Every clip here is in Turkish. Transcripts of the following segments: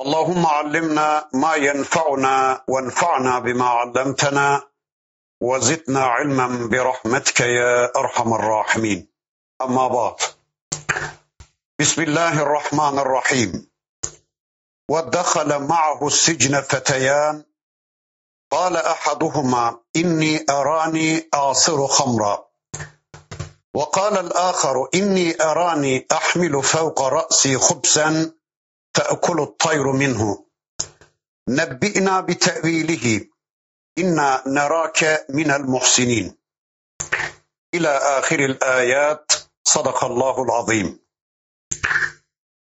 اللهم علمنا ما ينفعنا وانفعنا بما علمتنا وزدنا علما برحمتك يا أرحم الراحمين. أما بعد بسم الله الرحمن الرحيم. ودخل معه السجن فتيان. قال احدهما اني اراني اعصر خمرا. وقال الآخر اني اراني احمل فوق راسي خبزا تاكل الطير منه نبئنا بتاويله إنا نراك من المحسنين إلى آخر الآيات Sadakallahul azim.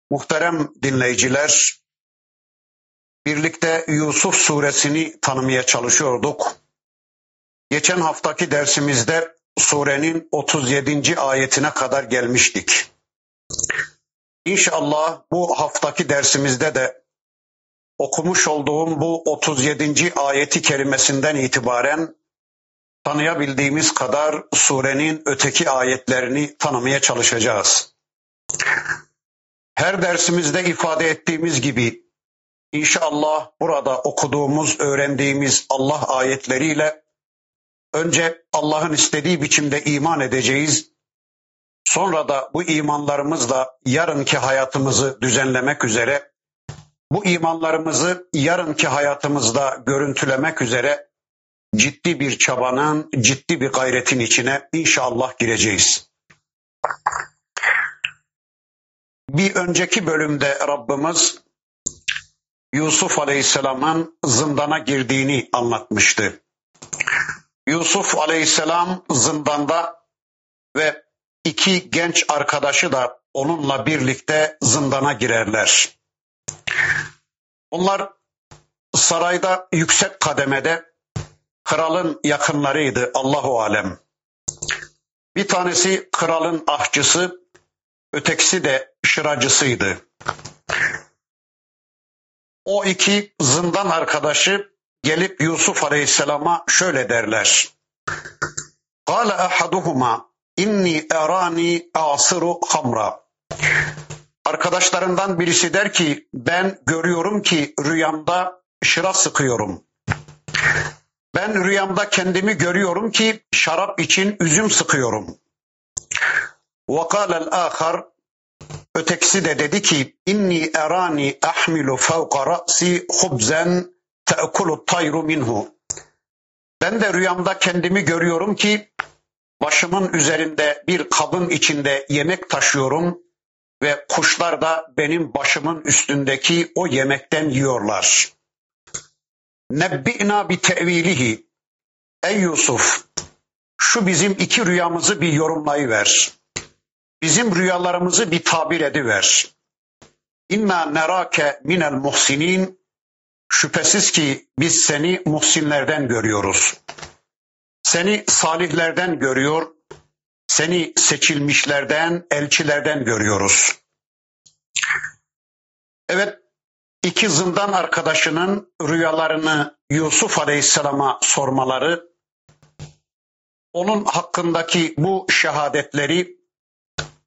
Muhterem dinleyiciler, birlikte Yusuf suresini tanımaya çalışıyorduk. Geçen haftaki dersimizde surenin 37. ayetine kadar gelmiştik. İnşallah bu haftaki dersimizde de okumuş olduğum bu 37. ayeti kerimesinden itibaren tanıyabildiğimiz kadar surenin öteki ayetlerini tanımaya çalışacağız. Her dersimizde ifade ettiğimiz gibi inşallah burada okuduğumuz, öğrendiğimiz Allah ayetleriyle önce Allah'ın istediği biçimde iman edeceğiz. Sonra da bu imanlarımızla yarınki hayatımızı düzenlemek üzere bu imanlarımızı yarınki hayatımızda görüntülemek üzere ciddi bir çabanın, ciddi bir gayretin içine inşallah gireceğiz. Bir önceki bölümde Rabbimiz Yusuf Aleyhisselam'ın zindana girdiğini anlatmıştı. Yusuf Aleyhisselam zindanda ve iki genç arkadaşı da onunla birlikte zindana girerler. Onlar sarayda yüksek kademede kralın yakınlarıydı Allahu alem. Bir tanesi kralın ahçısı, ötekisi de şıracısıydı. O iki zindan arkadaşı gelip Yusuf Aleyhisselam'a şöyle derler. Kale ahaduhuma inni erani asiru hamra. Arkadaşlarından birisi der ki ben görüyorum ki rüyamda şıra sıkıyorum. Ben rüyamda kendimi görüyorum ki şarap için üzüm sıkıyorum. وَقَالَ الْآخَرِ Ötekisi de dedi ki inni erani ahmilu fevka ra'si hubzen te'kulu tayru minhu. Ben de rüyamda kendimi görüyorum ki başımın üzerinde bir kabın içinde yemek taşıyorum ve kuşlar da benim başımın üstündeki o yemekten yiyorlar. Nebbi'na bi tevilihi. Ey Yusuf, şu bizim iki rüyamızı bir yorumlayıver. Bizim rüyalarımızı bir tabir ediver. İnna nerake minel muhsinin. Şüphesiz ki biz seni muhsinlerden görüyoruz. Seni salihlerden görüyor, seni seçilmişlerden, elçilerden görüyoruz. Evet, iki zindan arkadaşının rüyalarını Yusuf Aleyhisselam'a sormaları, onun hakkındaki bu şehadetleri,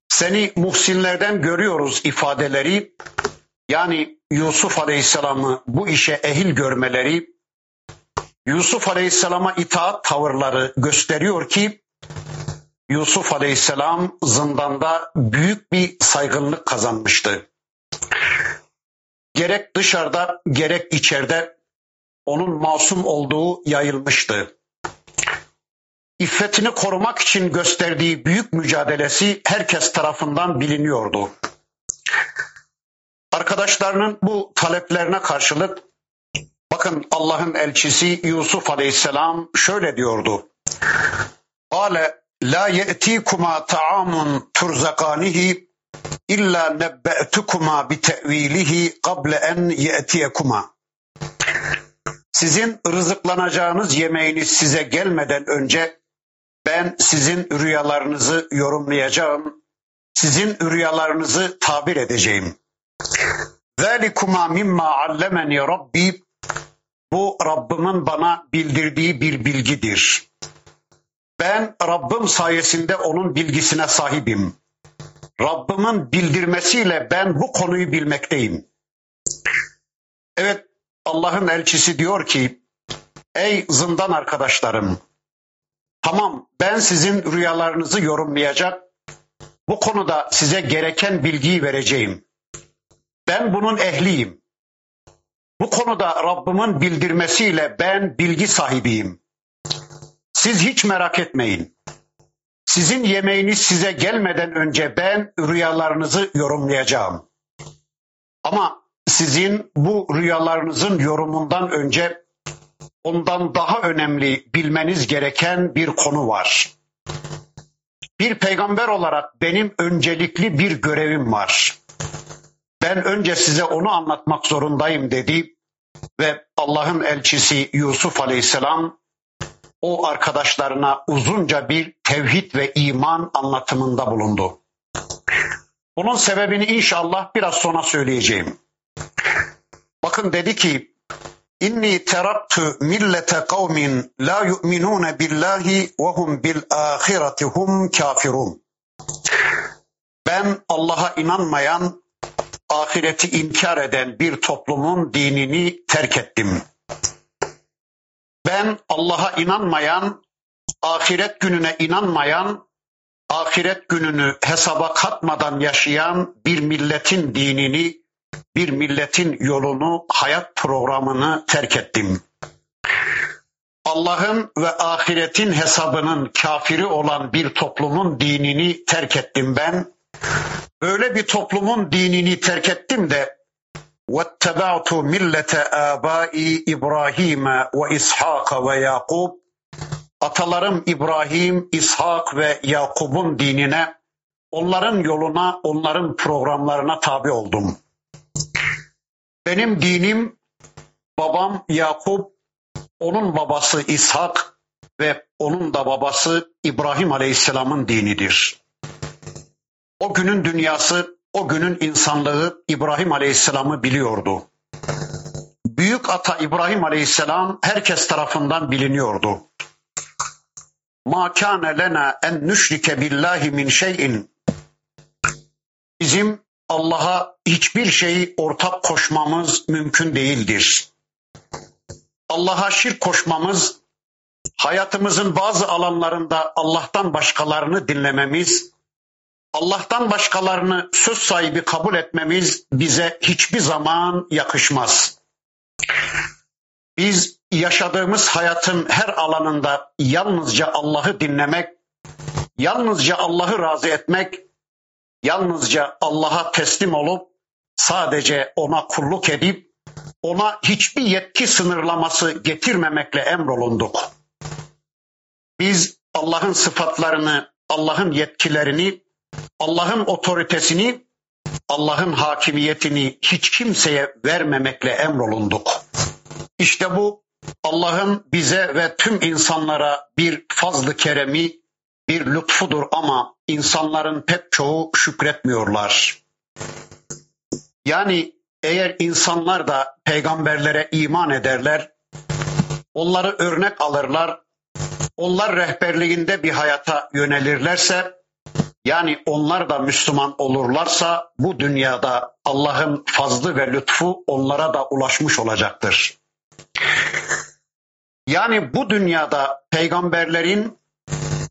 seni muhsinlerden görüyoruz ifadeleri, yani Yusuf Aleyhisselam'ı bu işe ehil görmeleri, Yusuf Aleyhisselam'a itaat tavırları gösteriyor ki, Yusuf Aleyhisselam zindanda büyük bir saygınlık kazanmıştı. Gerek dışarıda gerek içeride onun masum olduğu yayılmıştı. İffetini korumak için gösterdiği büyük mücadelesi herkes tarafından biliniyordu. Arkadaşlarının bu taleplerine karşılık bakın Allah'ın elçisi Yusuf Aleyhisselam şöyle diyordu. Kale La ye'tikuma ta'amun turzakanihi illa nebbe'tukuma bi te'vilihi kable en ye'tiyekuma. Sizin rızıklanacağınız yemeğiniz size gelmeden önce ben sizin rüyalarınızı yorumlayacağım. Sizin rüyalarınızı tabir edeceğim. ذَٰلِكُمَا مِمَّا عَلَّمَنِي Rabbi bu Rabbimin bana bildirdiği bir bilgidir. Ben Rabbim sayesinde onun bilgisine sahibim. Rabbimin bildirmesiyle ben bu konuyu bilmekteyim. Evet Allah'ın elçisi diyor ki ey zindan arkadaşlarım tamam ben sizin rüyalarınızı yorumlayacak bu konuda size gereken bilgiyi vereceğim. Ben bunun ehliyim. Bu konuda Rabbimin bildirmesiyle ben bilgi sahibiyim. Siz hiç merak etmeyin. Sizin yemeğiniz size gelmeden önce ben rüyalarınızı yorumlayacağım. Ama sizin bu rüyalarınızın yorumundan önce ondan daha önemli bilmeniz gereken bir konu var. Bir peygamber olarak benim öncelikli bir görevim var. Ben önce size onu anlatmak zorundayım dedi ve Allah'ın elçisi Yusuf Aleyhisselam o arkadaşlarına uzunca bir tevhid ve iman anlatımında bulundu. Bunun sebebini inşallah biraz sonra söyleyeceğim. Bakın dedi ki İnni teraktu millete kavmin la yu'minun billahi ve hum bil ahireti kafirun. Ben Allah'a inanmayan, ahireti inkar eden bir toplumun dinini terk ettim. Ben Allah'a inanmayan, ahiret gününe inanmayan, ahiret gününü hesaba katmadan yaşayan bir milletin dinini, bir milletin yolunu, hayat programını terk ettim. Allah'ın ve ahiretin hesabının kafiri olan bir toplumun dinini terk ettim ben Böyle bir toplumun dinini terk ettim de وَاتَّبَعْتُ مِلَّةَ آبَائِ İbrahim ve İshak ve Yakub Atalarım İbrahim, İshak ve Yakub'un dinine, onların yoluna, onların programlarına tabi oldum. Benim dinim babam Yakup, onun babası İshak ve onun da babası İbrahim Aleyhisselam'ın dinidir. O günün dünyası, o günün insanlığı İbrahim Aleyhisselam'ı biliyordu. Büyük ata İbrahim Aleyhisselam herkes tarafından biliniyordu. Ma kana lena en nüşrike billahi min şeyin. Bizim Allah'a hiçbir şeyi ortak koşmamız mümkün değildir. Allah'a şirk koşmamız, hayatımızın bazı alanlarında Allah'tan başkalarını dinlememiz, Allah'tan başkalarını söz sahibi kabul etmemiz bize hiçbir zaman yakışmaz. Biz yaşadığımız hayatın her alanında yalnızca Allah'ı dinlemek, yalnızca Allah'ı razı etmek, yalnızca Allah'a teslim olup sadece ona kulluk edip ona hiçbir yetki sınırlaması getirmemekle emrolunduk. Biz Allah'ın sıfatlarını, Allah'ın yetkilerini, Allah'ın otoritesini, Allah'ın hakimiyetini hiç kimseye vermemekle emrolunduk. İşte bu Allah'ın bize ve tüm insanlara bir fazlı keremi, bir lütfudur ama insanların pek çoğu şükretmiyorlar. Yani eğer insanlar da peygamberlere iman ederler, onları örnek alırlar, onlar rehberliğinde bir hayata yönelirlerse, yani onlar da Müslüman olurlarsa bu dünyada Allah'ın fazlı ve lütfu onlara da ulaşmış olacaktır. Yani bu dünyada peygamberlerin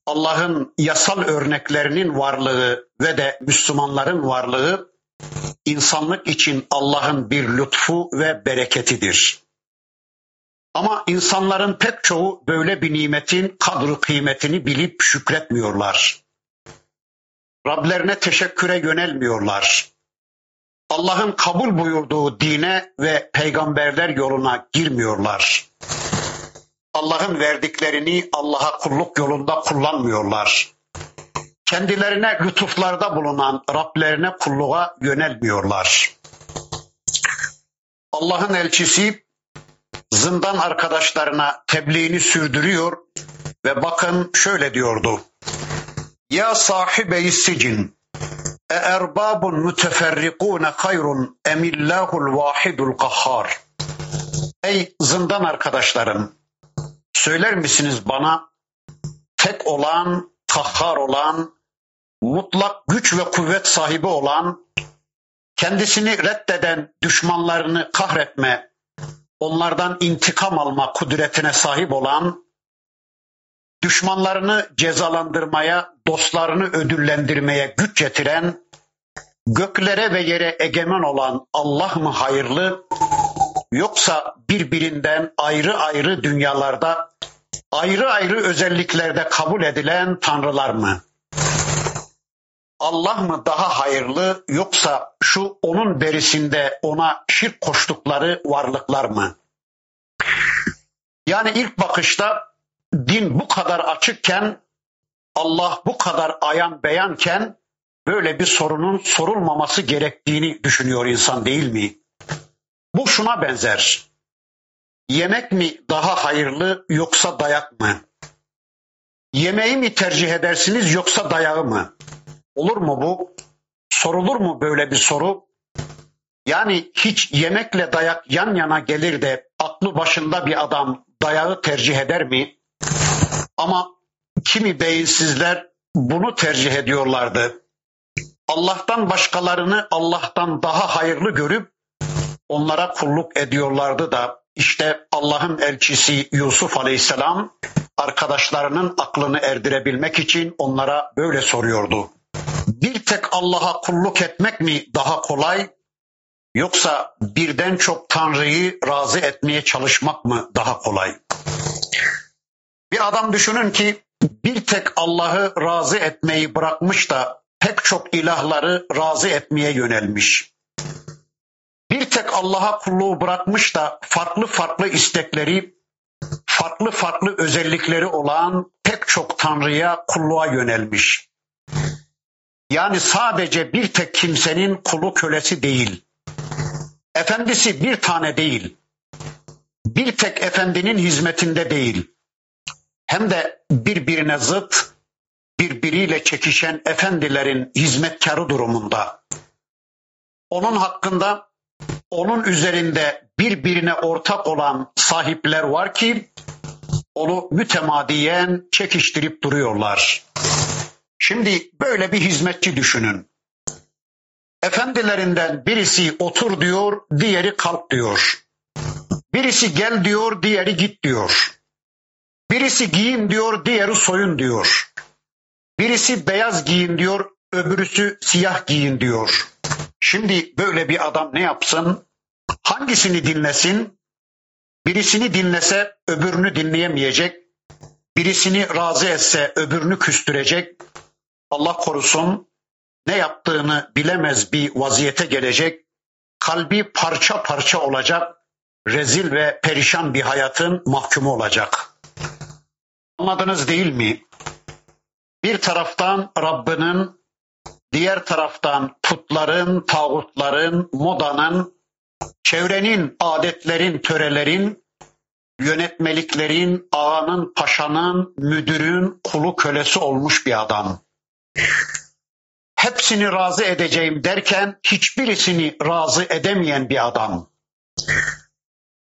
Allah'ın yasal örneklerinin varlığı ve de Müslümanların varlığı insanlık için Allah'ın bir lütfu ve bereketidir. Ama insanların pek çoğu böyle bir nimetin kadru kıymetini bilip şükretmiyorlar. Rablerine teşekküre yönelmiyorlar. Allah'ın kabul buyurduğu dine ve peygamberler yoluna girmiyorlar. Allah'ın verdiklerini Allah'a kulluk yolunda kullanmıyorlar. Kendilerine lütuflarda bulunan Rablerine kulluğa yönelmiyorlar. Allah'ın elçisi zindan arkadaşlarına tebliğini sürdürüyor ve bakın şöyle diyordu. Ya sahibeyi sicin e erbabun müteferrikune hayrun emillahul vahidul kahhar. Ey zindan arkadaşlarım söyler misiniz bana tek olan, kahhar olan, mutlak güç ve kuvvet sahibi olan, kendisini reddeden düşmanlarını kahretme, onlardan intikam alma kudretine sahip olan, düşmanlarını cezalandırmaya, dostlarını ödüllendirmeye güç getiren, göklere ve yere egemen olan Allah mı hayırlı, yoksa birbirinden ayrı ayrı dünyalarda, ayrı ayrı özelliklerde kabul edilen tanrılar mı? Allah mı daha hayırlı yoksa şu onun berisinde ona şirk koştukları varlıklar mı? Yani ilk bakışta din bu kadar açıkken, Allah bu kadar ayan beyanken böyle bir sorunun sorulmaması gerektiğini düşünüyor insan değil mi? Bu şuna benzer. Yemek mi daha hayırlı yoksa dayak mı? Yemeği mi tercih edersiniz yoksa dayağı mı? Olur mu bu? Sorulur mu böyle bir soru? Yani hiç yemekle dayak yan yana gelir de aklı başında bir adam dayağı tercih eder mi? Ama kimi beyinsizler bunu tercih ediyorlardı. Allah'tan başkalarını Allah'tan daha hayırlı görüp onlara kulluk ediyorlardı da işte Allah'ın elçisi Yusuf Aleyhisselam arkadaşlarının aklını erdirebilmek için onlara böyle soruyordu. Bir tek Allah'a kulluk etmek mi daha kolay yoksa birden çok Tanrı'yı razı etmeye çalışmak mı daha kolay? Bir adam düşünün ki bir tek Allah'ı razı etmeyi bırakmış da pek çok ilahları razı etmeye yönelmiş. Bir tek Allah'a kulluğu bırakmış da farklı farklı istekleri, farklı farklı özellikleri olan pek çok tanrıya kulluğa yönelmiş. Yani sadece bir tek kimsenin kulu kölesi değil. Efendisi bir tane değil. Bir tek efendinin hizmetinde değil. Hem de birbirine zıt, birbiriyle çekişen efendilerin hizmetkarı durumunda. Onun hakkında, onun üzerinde birbirine ortak olan sahipler var ki onu mütemadiyen çekiştirip duruyorlar. Şimdi böyle bir hizmetçi düşünün. Efendilerinden birisi otur diyor, diğeri kalk diyor. Birisi gel diyor, diğeri git diyor. Birisi giyin diyor, diğeri soyun diyor. Birisi beyaz giyin diyor, öbürüsü siyah giyin diyor. Şimdi böyle bir adam ne yapsın? Hangisini dinlesin? Birisini dinlese öbürünü dinleyemeyecek. Birisini razı etse öbürünü küstürecek. Allah korusun ne yaptığını bilemez bir vaziyete gelecek. Kalbi parça parça olacak. Rezil ve perişan bir hayatın mahkumu olacak. Anladınız değil mi? Bir taraftan Rabbinin, diğer taraftan putların, tağutların, modanın, çevrenin, adetlerin, törelerin, yönetmeliklerin, ağanın, paşanın, müdürün kulu kölesi olmuş bir adam. Hepsini razı edeceğim derken hiçbirisini razı edemeyen bir adam.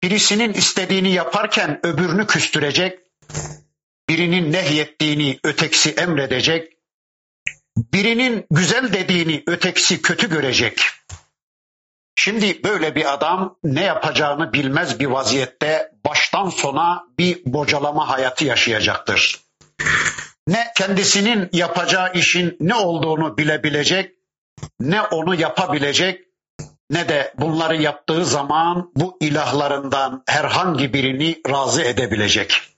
Birisinin istediğini yaparken öbürünü küstürecek, birinin nehyettiğini ötekisi emredecek, birinin güzel dediğini ötekisi kötü görecek. Şimdi böyle bir adam ne yapacağını bilmez bir vaziyette baştan sona bir bocalama hayatı yaşayacaktır. Ne kendisinin yapacağı işin ne olduğunu bilebilecek, ne onu yapabilecek, ne de bunları yaptığı zaman bu ilahlarından herhangi birini razı edebilecek.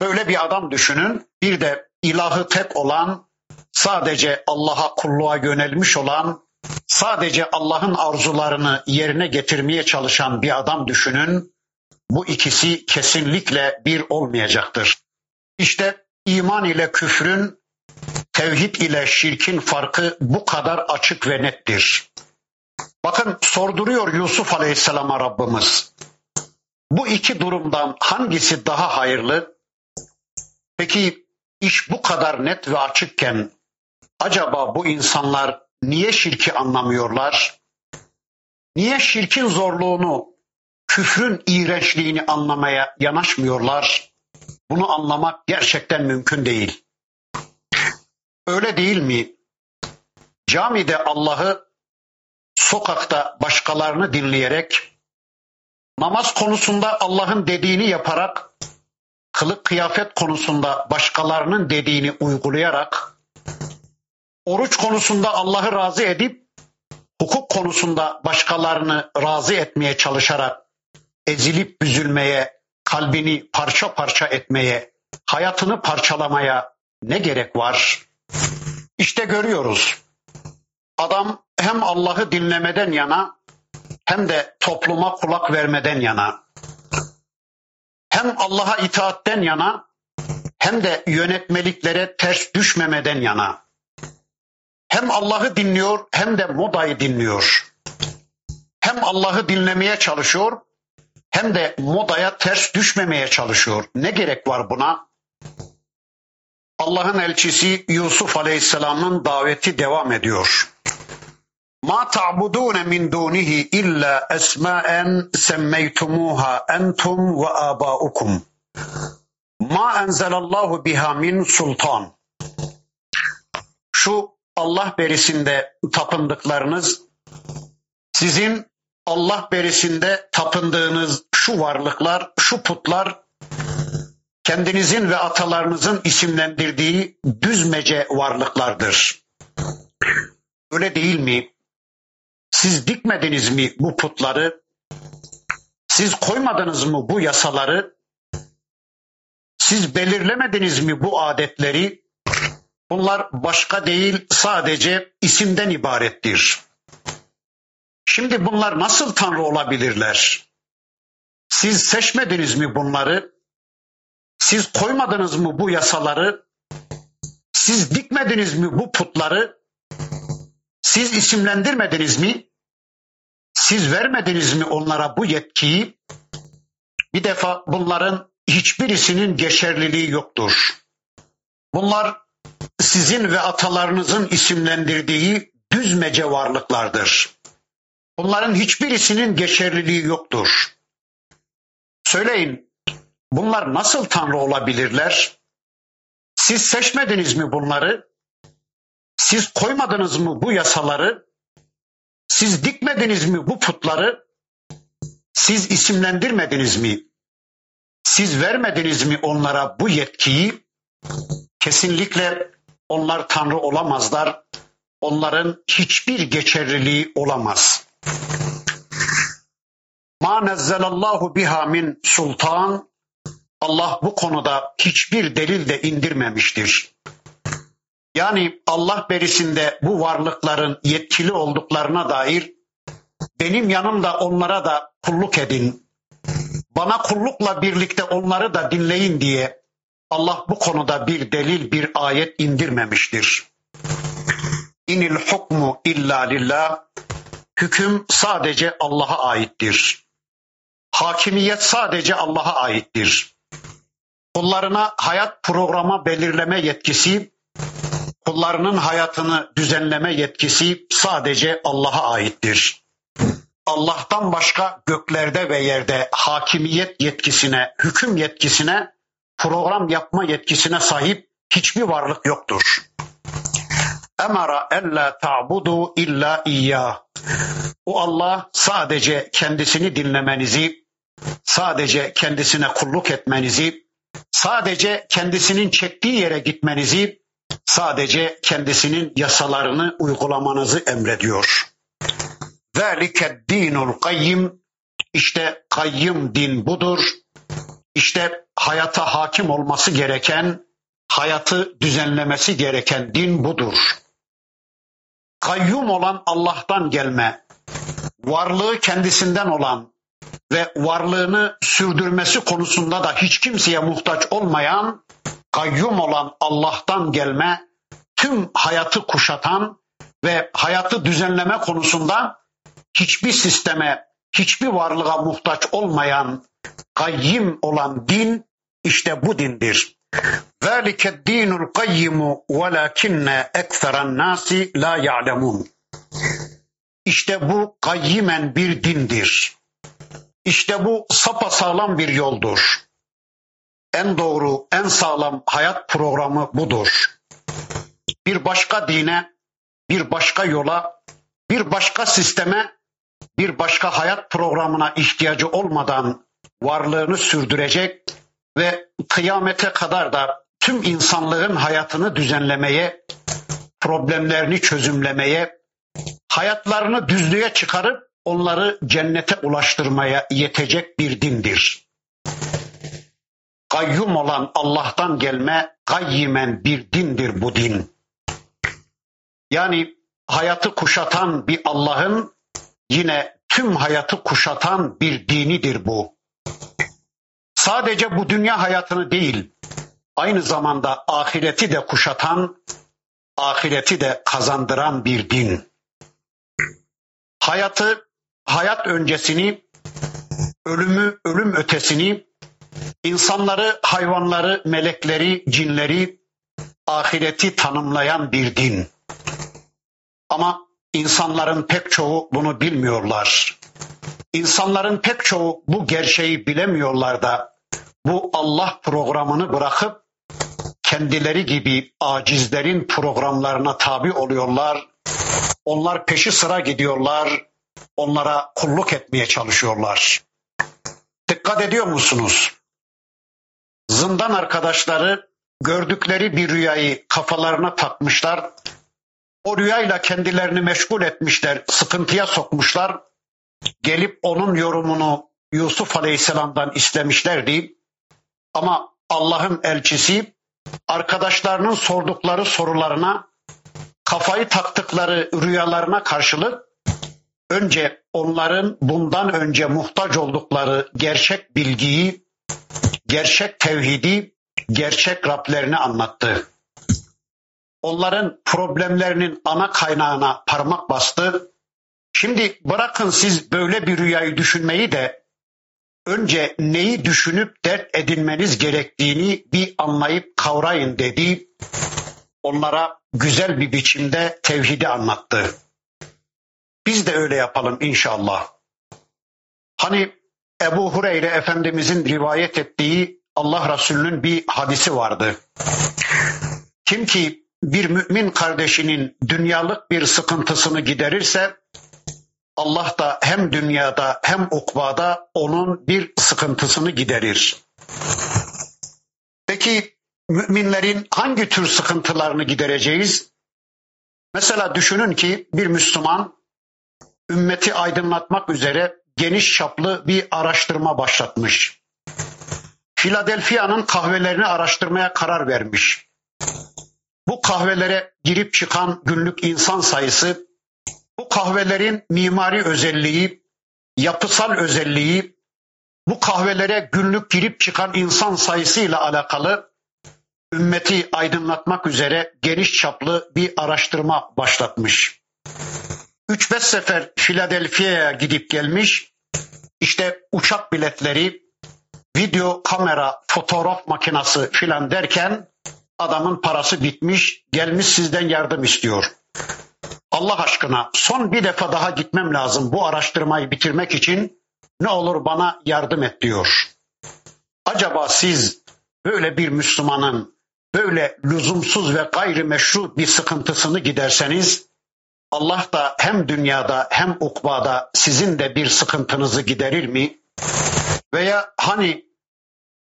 Böyle bir adam düşünün. Bir de ilahı tek olan, sadece Allah'a kulluğa yönelmiş olan, sadece Allah'ın arzularını yerine getirmeye çalışan bir adam düşünün. Bu ikisi kesinlikle bir olmayacaktır. İşte iman ile küfrün, tevhid ile şirkin farkı bu kadar açık ve nettir. Bakın sorduruyor Yusuf Aleyhisselam'a Rabbimiz. Bu iki durumdan hangisi daha hayırlı? Peki iş bu kadar net ve açıkken acaba bu insanlar niye şirki anlamıyorlar? Niye şirkin zorluğunu, küfrün iğrençliğini anlamaya yanaşmıyorlar? Bunu anlamak gerçekten mümkün değil. Öyle değil mi? Camide Allah'ı, sokakta başkalarını dinleyerek, namaz konusunda Allah'ın dediğini yaparak, kılık kıyafet konusunda başkalarının dediğini uygulayarak, oruç konusunda Allah'ı razı edip, hukuk konusunda başkalarını razı etmeye çalışarak, ezilip büzülmeye, kalbini parça parça etmeye, hayatını parçalamaya ne gerek var? İşte görüyoruz. Adam hem Allah'ı dinlemeden yana hem de topluma kulak vermeden yana. Hem Allah'a itaatten yana hem de yönetmeliklere ters düşmemeden yana. Hem Allah'ı dinliyor hem de modayı dinliyor. Hem Allah'ı dinlemeye çalışıyor hem de modaya ters düşmemeye çalışıyor. Ne gerek var buna? Allah'ın elçisi Yusuf Aleyhisselam'ın daveti devam ediyor. Ma ta'budun min dunihi illa esma'en semmeytumuha entum ve abaukum. Ma enzelallahu biha min sultan. Şu Allah berisinde tapındıklarınız sizin Allah berisinde tapındığınız şu varlıklar, şu putlar kendinizin ve atalarınızın isimlendirdiği düzmece varlıklardır. Öyle değil mi? Siz dikmediniz mi bu putları? Siz koymadınız mı bu yasaları? Siz belirlemediniz mi bu adetleri? Bunlar başka değil sadece isimden ibarettir. Şimdi bunlar nasıl tanrı olabilirler? Siz seçmediniz mi bunları? Siz koymadınız mı bu yasaları? Siz dikmediniz mi bu putları? Siz isimlendirmediniz mi? Siz vermediniz mi onlara bu yetkiyi? Bir defa bunların hiçbirisinin geçerliliği yoktur. Bunlar sizin ve atalarınızın isimlendirdiği düzmece varlıklardır. Bunların hiçbirisinin geçerliliği yoktur. Söyleyin, bunlar nasıl tanrı olabilirler? Siz seçmediniz mi bunları? Siz koymadınız mı bu yasaları? Siz dikmediniz mi bu putları? Siz isimlendirmediniz mi? Siz vermediniz mi onlara bu yetkiyi? Kesinlikle onlar tanrı olamazlar. Onların hiçbir geçerliliği olamaz. Ma nezzelallahu biha min sultan Allah bu konuda hiçbir delil de indirmemiştir. Yani Allah berisinde bu varlıkların yetkili olduklarına dair benim yanımda onlara da kulluk edin. Bana kullukla birlikte onları da dinleyin diye Allah bu konuda bir delil, bir ayet indirmemiştir. İnil hukmu illa lillah. Hüküm sadece Allah'a aittir. Hakimiyet sadece Allah'a aittir. Kullarına hayat programa belirleme yetkisi, kullarının hayatını düzenleme yetkisi sadece Allah'a aittir. Allah'tan başka göklerde ve yerde hakimiyet yetkisine, hüküm yetkisine, program yapma yetkisine sahip hiçbir varlık yoktur. Emara ella ta'budu illa iyyah. O Allah sadece kendisini dinlemenizi, sadece kendisine kulluk etmenizi, sadece kendisinin çektiği yere gitmenizi, sadece kendisinin yasalarını uygulamanızı emrediyor. Zalike dinul kayyim işte kayyım din budur. İşte hayata hakim olması gereken, hayatı düzenlemesi gereken din budur. Kayyum olan Allah'tan gelme, varlığı kendisinden olan ve varlığını sürdürmesi konusunda da hiç kimseye muhtaç olmayan, kayyum olan Allah'tan gelme, tüm hayatı kuşatan ve hayatı düzenleme konusunda hiçbir sisteme, hiçbir varlığa muhtaç olmayan kayyim olan din işte bu dindir. ذَٰلِكَ الدِّينُ الْقَيِّمُ وَلَكِنَّ اَكْثَرَ النَّاسِ لَا يَعْلَمُونَ İşte bu kayyimen bir dindir. İşte bu sapasağlam bir yoldur. En doğru, en sağlam hayat programı budur. Bir başka dine, bir başka yola, bir başka sisteme, bir başka hayat programına ihtiyacı olmadan varlığını sürdürecek ve kıyamete kadar da tüm insanlığın hayatını düzenlemeye, problemlerini çözümlemeye, hayatlarını düzlüğe çıkarıp onları cennete ulaştırmaya yetecek bir dindir. Kayyum olan Allah'tan gelme gayyimen bir dindir bu din. Yani hayatı kuşatan bir Allah'ın yine tüm hayatı kuşatan bir dinidir bu. Sadece bu dünya hayatını değil, aynı zamanda ahireti de kuşatan, ahireti de kazandıran bir din. Hayatı, hayat öncesini, ölümü, ölüm ötesini, insanları, hayvanları, melekleri, cinleri, ahireti tanımlayan bir din. Ama insanların pek çoğu bunu bilmiyorlar. İnsanların pek çoğu bu gerçeği bilemiyorlar da bu Allah programını bırakıp kendileri gibi acizlerin programlarına tabi oluyorlar. Onlar peşi sıra gidiyorlar. Onlara kulluk etmeye çalışıyorlar. Dikkat ediyor musunuz? Zindan arkadaşları gördükleri bir rüyayı kafalarına takmışlar. O rüyayla kendilerini meşgul etmişler, sıkıntıya sokmuşlar. Gelip onun yorumunu Yusuf Aleyhisselam'dan istemişlerdi. Ama Allah'ın elçisi arkadaşlarının sordukları sorularına kafayı taktıkları rüyalarına karşılık önce onların bundan önce muhtaç oldukları gerçek bilgiyi, gerçek tevhidi, gerçek Rablerini anlattı. Onların problemlerinin ana kaynağına parmak bastı. Şimdi bırakın siz böyle bir rüyayı düşünmeyi de önce neyi düşünüp dert edinmeniz gerektiğini bir anlayıp kavrayın dedi. Onlara güzel bir biçimde tevhidi anlattı. Biz de öyle yapalım inşallah. Hani Ebu Hureyre Efendimizin rivayet ettiği Allah Resulü'nün bir hadisi vardı. Kim ki bir mümin kardeşinin dünyalık bir sıkıntısını giderirse Allah da hem dünyada hem ukbada onun bir sıkıntısını giderir. Peki müminlerin hangi tür sıkıntılarını gidereceğiz? Mesela düşünün ki bir Müslüman ümmeti aydınlatmak üzere geniş çaplı bir araştırma başlatmış. Philadelphia'nın kahvelerini araştırmaya karar vermiş. Bu kahvelere girip çıkan günlük insan sayısı, bu kahvelerin mimari özelliği, yapısal özelliği, bu kahvelere günlük girip çıkan insan sayısıyla alakalı ümmeti aydınlatmak üzere geniş çaplı bir araştırma başlatmış. 3-5 sefer Philadelphia'ya gidip gelmiş. İşte uçak biletleri, video kamera, fotoğraf makinesi filan derken adamın parası bitmiş, gelmiş sizden yardım istiyor. Allah aşkına son bir defa daha gitmem lazım bu araştırmayı bitirmek için ne olur bana yardım et diyor. Acaba siz böyle bir Müslümanın böyle lüzumsuz ve gayrimeşru bir sıkıntısını giderseniz Allah da hem dünyada hem ukbada sizin de bir sıkıntınızı giderir mi? Veya hani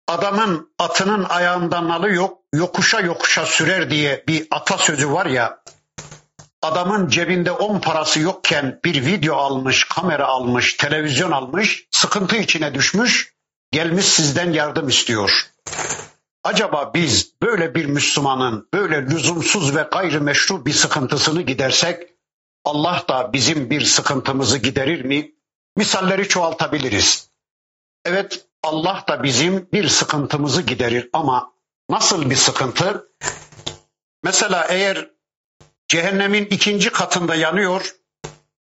adamın atının ayağından nalı yok, yokuşa yokuşa sürer diye bir atasözü var ya. Adamın cebinde on parası yokken bir video almış, kamera almış, televizyon almış, sıkıntı içine düşmüş, gelmiş sizden yardım istiyor. Acaba biz böyle bir Müslümanın böyle lüzumsuz ve gayrimeşru bir sıkıntısını gidersek Allah da bizim bir sıkıntımızı giderir mi? Misalleri çoğaltabiliriz. Evet Allah da bizim bir sıkıntımızı giderir ama nasıl bir sıkıntı? Mesela eğer cehennemin ikinci katında yanıyor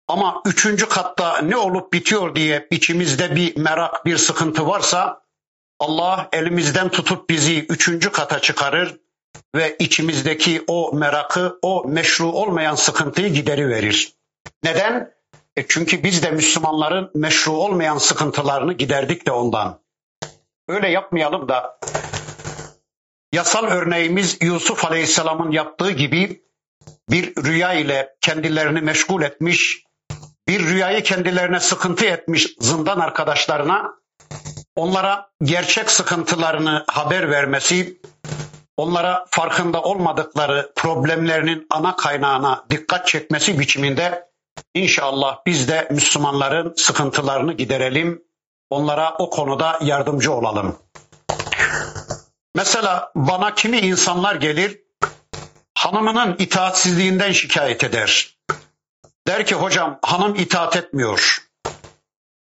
ama üçüncü katta ne olup bitiyor diye içimizde bir merak, bir sıkıntı varsa Allah elimizden tutup bizi üçüncü kata çıkarır ve içimizdeki o merakı, o meşru olmayan sıkıntıyı gideri verir. Neden? E çünkü biz de Müslümanların meşru olmayan sıkıntılarını giderdik de ondan. Öyle yapmayalım da yasal örneğimiz Yusuf Aleyhisselam'ın yaptığı gibi bir rüya ile kendilerini meşgul etmiş, bir rüyayı kendilerine sıkıntı etmiş zindan arkadaşlarına onlara gerçek sıkıntılarını haber vermesi, onlara farkında olmadıkları problemlerinin ana kaynağına dikkat çekmesi biçiminde inşallah biz de Müslümanların sıkıntılarını giderelim, onlara o konuda yardımcı olalım. Mesela bana kimi insanlar gelir, hanımının itaatsizliğinden şikayet eder. Der ki hocam hanım itaat etmiyor.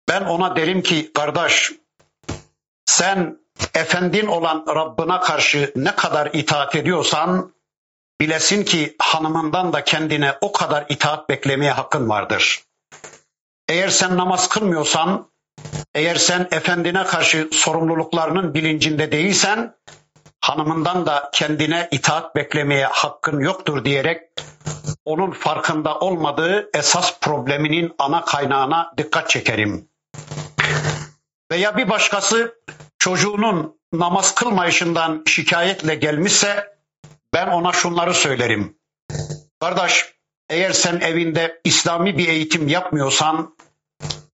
Ben ona derim ki kardeş sen efendin olan Rabbına karşı ne kadar itaat ediyorsan bilesin ki hanımından da kendine o kadar itaat beklemeye hakkın vardır. Eğer sen namaz kılmıyorsan, eğer sen efendine karşı sorumluluklarının bilincinde değilsen, hanımından da kendine itaat beklemeye hakkın yoktur diyerek onun farkında olmadığı esas probleminin ana kaynağına dikkat çekerim. Veya bir başkası çocuğunun namaz kılmayışından şikayetle gelmişse ben ona şunları söylerim. Kardeş eğer sen evinde İslami bir eğitim yapmıyorsan,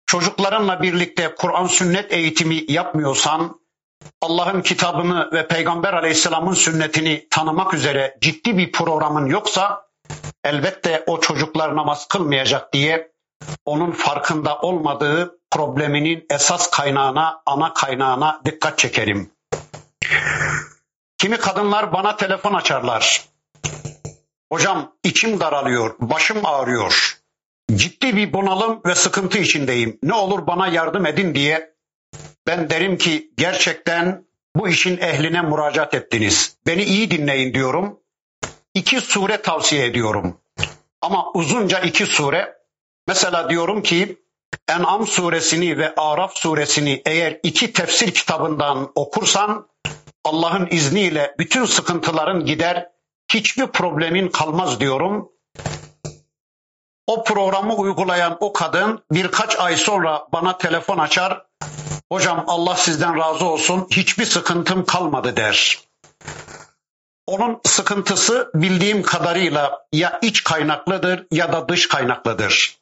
çocuklarınla birlikte Kur'an sünnet eğitimi yapmıyorsan, Allah'ın kitabını ve Peygamber aleyhisselamın sünnetini tanımak üzere ciddi bir programın yoksa elbette o çocuklar namaz kılmayacak diye onun farkında olmadığı probleminin esas kaynağına, ana kaynağına dikkat çekerim. Kimi kadınlar bana telefon açarlar. Hocam içim daralıyor, başım ağrıyor. Ciddi bir bunalım ve sıkıntı içindeyim. Ne olur bana yardım edin diye ben derim ki gerçekten bu işin ehline müracaat ettiniz. Beni iyi dinleyin diyorum. İki sure tavsiye ediyorum. Ama uzunca iki sure. Mesela diyorum ki En'am suresini ve Araf suresini eğer iki tefsir kitabından okursan Allah'ın izniyle bütün sıkıntıların gider, hiçbir problemin kalmaz diyorum. O programı uygulayan o kadın birkaç ay sonra bana telefon açar. Hocam Allah sizden razı olsun hiçbir sıkıntım kalmadı der. Onun sıkıntısı bildiğim kadarıyla ya iç kaynaklıdır ya da dış kaynaklıdır.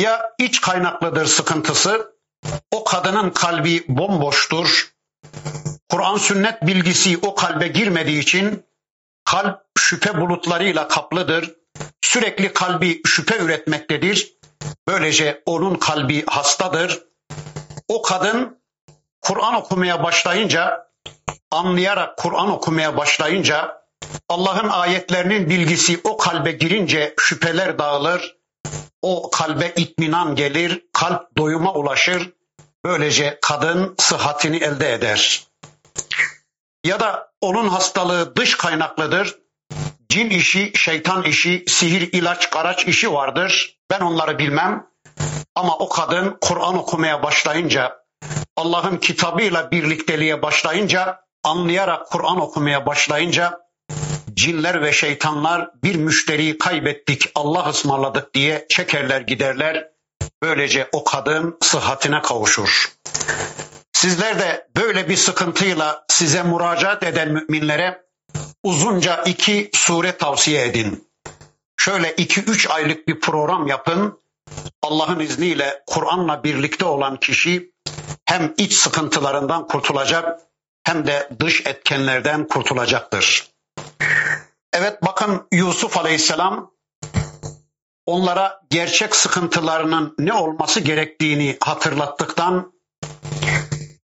Ya iç kaynaklıdır sıkıntısı, o kadının kalbi bomboştur. Kur'an sünnet bilgisi o kalbe girmediği için kalp şüphe bulutlarıyla kaplıdır. Sürekli kalbi şüphe üretmektedir. Böylece onun kalbi hastadır. O kadın Kur'an okumaya başlayınca, anlayarak Kur'an okumaya başlayınca, Allah'ın ayetlerinin bilgisi o kalbe girince şüpheler dağılır, o kalbe itminan gelir, kalp doyuma ulaşır. Böylece kadın sıhhatini elde eder. Ya da onun hastalığı dış kaynaklıdır. Cin işi, şeytan işi, sihir, ilaç, karaç işi vardır. Ben onları bilmem. Ama o kadın Kur'an okumaya başlayınca, Allah'ın kitabıyla birlikteliğe başlayınca, anlayarak Kur'an okumaya başlayınca cinler ve şeytanlar bir müşteriyi kaybettik, Allah ısmarladık diye çekerler giderler. Böylece o kadın sıhhatine kavuşur. Sizler de böyle bir sıkıntıyla size müracaat eden müminlere uzunca iki sure tavsiye edin. Şöyle iki üç aylık bir program yapın. Allah'ın izniyle Kur'an'la birlikte olan kişi hem iç sıkıntılarından kurtulacak hem de dış etkenlerden kurtulacaktır. Evet bakın Yusuf Aleyhisselam onlara gerçek sıkıntılarının ne olması gerektiğini hatırlattıktan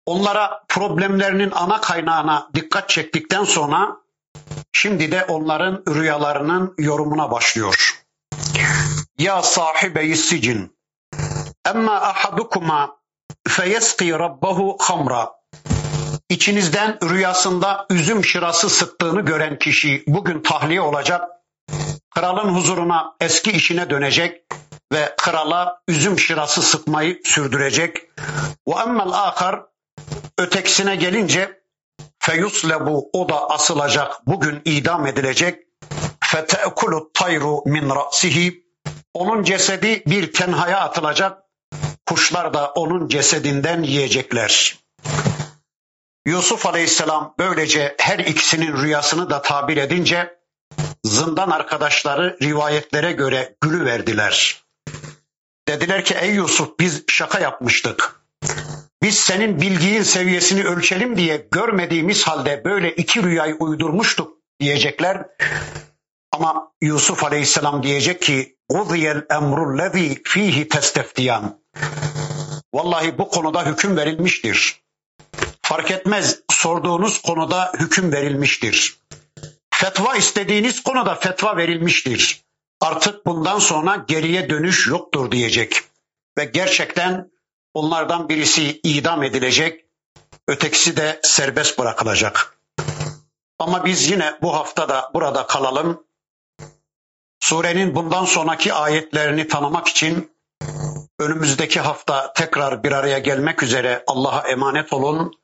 onlara problemlerinin ana kaynağına dikkat çektikten sonra şimdi de onların rüyalarının yorumuna başlıyor. Ya sahibeyi sicin emma ahadukuma feyeski rabbahu hamra İçinizden rüyasında üzüm şırası sıktığını gören kişi bugün tahliye olacak. Kralın huzuruna eski işine dönecek ve krala üzüm şırası sıkmayı sürdürecek. Ve emmel ahar Ötekisine gelince feyuslebu o da asılacak, bugün idam edilecek. Fete'kulu tayru min ra'sihi onun cesedi bir tenhaya atılacak. Kuşlar da onun cesedinden yiyecekler. Yusuf Aleyhisselam böylece her ikisinin rüyasını da tabir edince zindan arkadaşları rivayetlere göre gülü verdiler. Dediler ki ey Yusuf biz şaka yapmıştık. Biz senin bilginin seviyesini ölçelim diye görmediğimiz halde böyle iki rüyayı uydurmuştuk diyecekler. Ama Yusuf Aleyhisselam diyecek ki "Uziyel emrullezî fihi testeftiyan." Vallahi bu konuda hüküm verilmiştir. Fark etmez sorduğunuz konuda hüküm verilmiştir. Fetva istediğiniz konuda fetva verilmiştir. Artık bundan sonra geriye dönüş yoktur diyecek. Ve gerçekten onlardan birisi idam edilecek, ötekisi de serbest bırakılacak. Ama biz yine bu hafta da burada kalalım. Surenin bundan sonraki ayetlerini tanımak için önümüzdeki hafta tekrar bir araya gelmek üzere Allah'a emanet olun.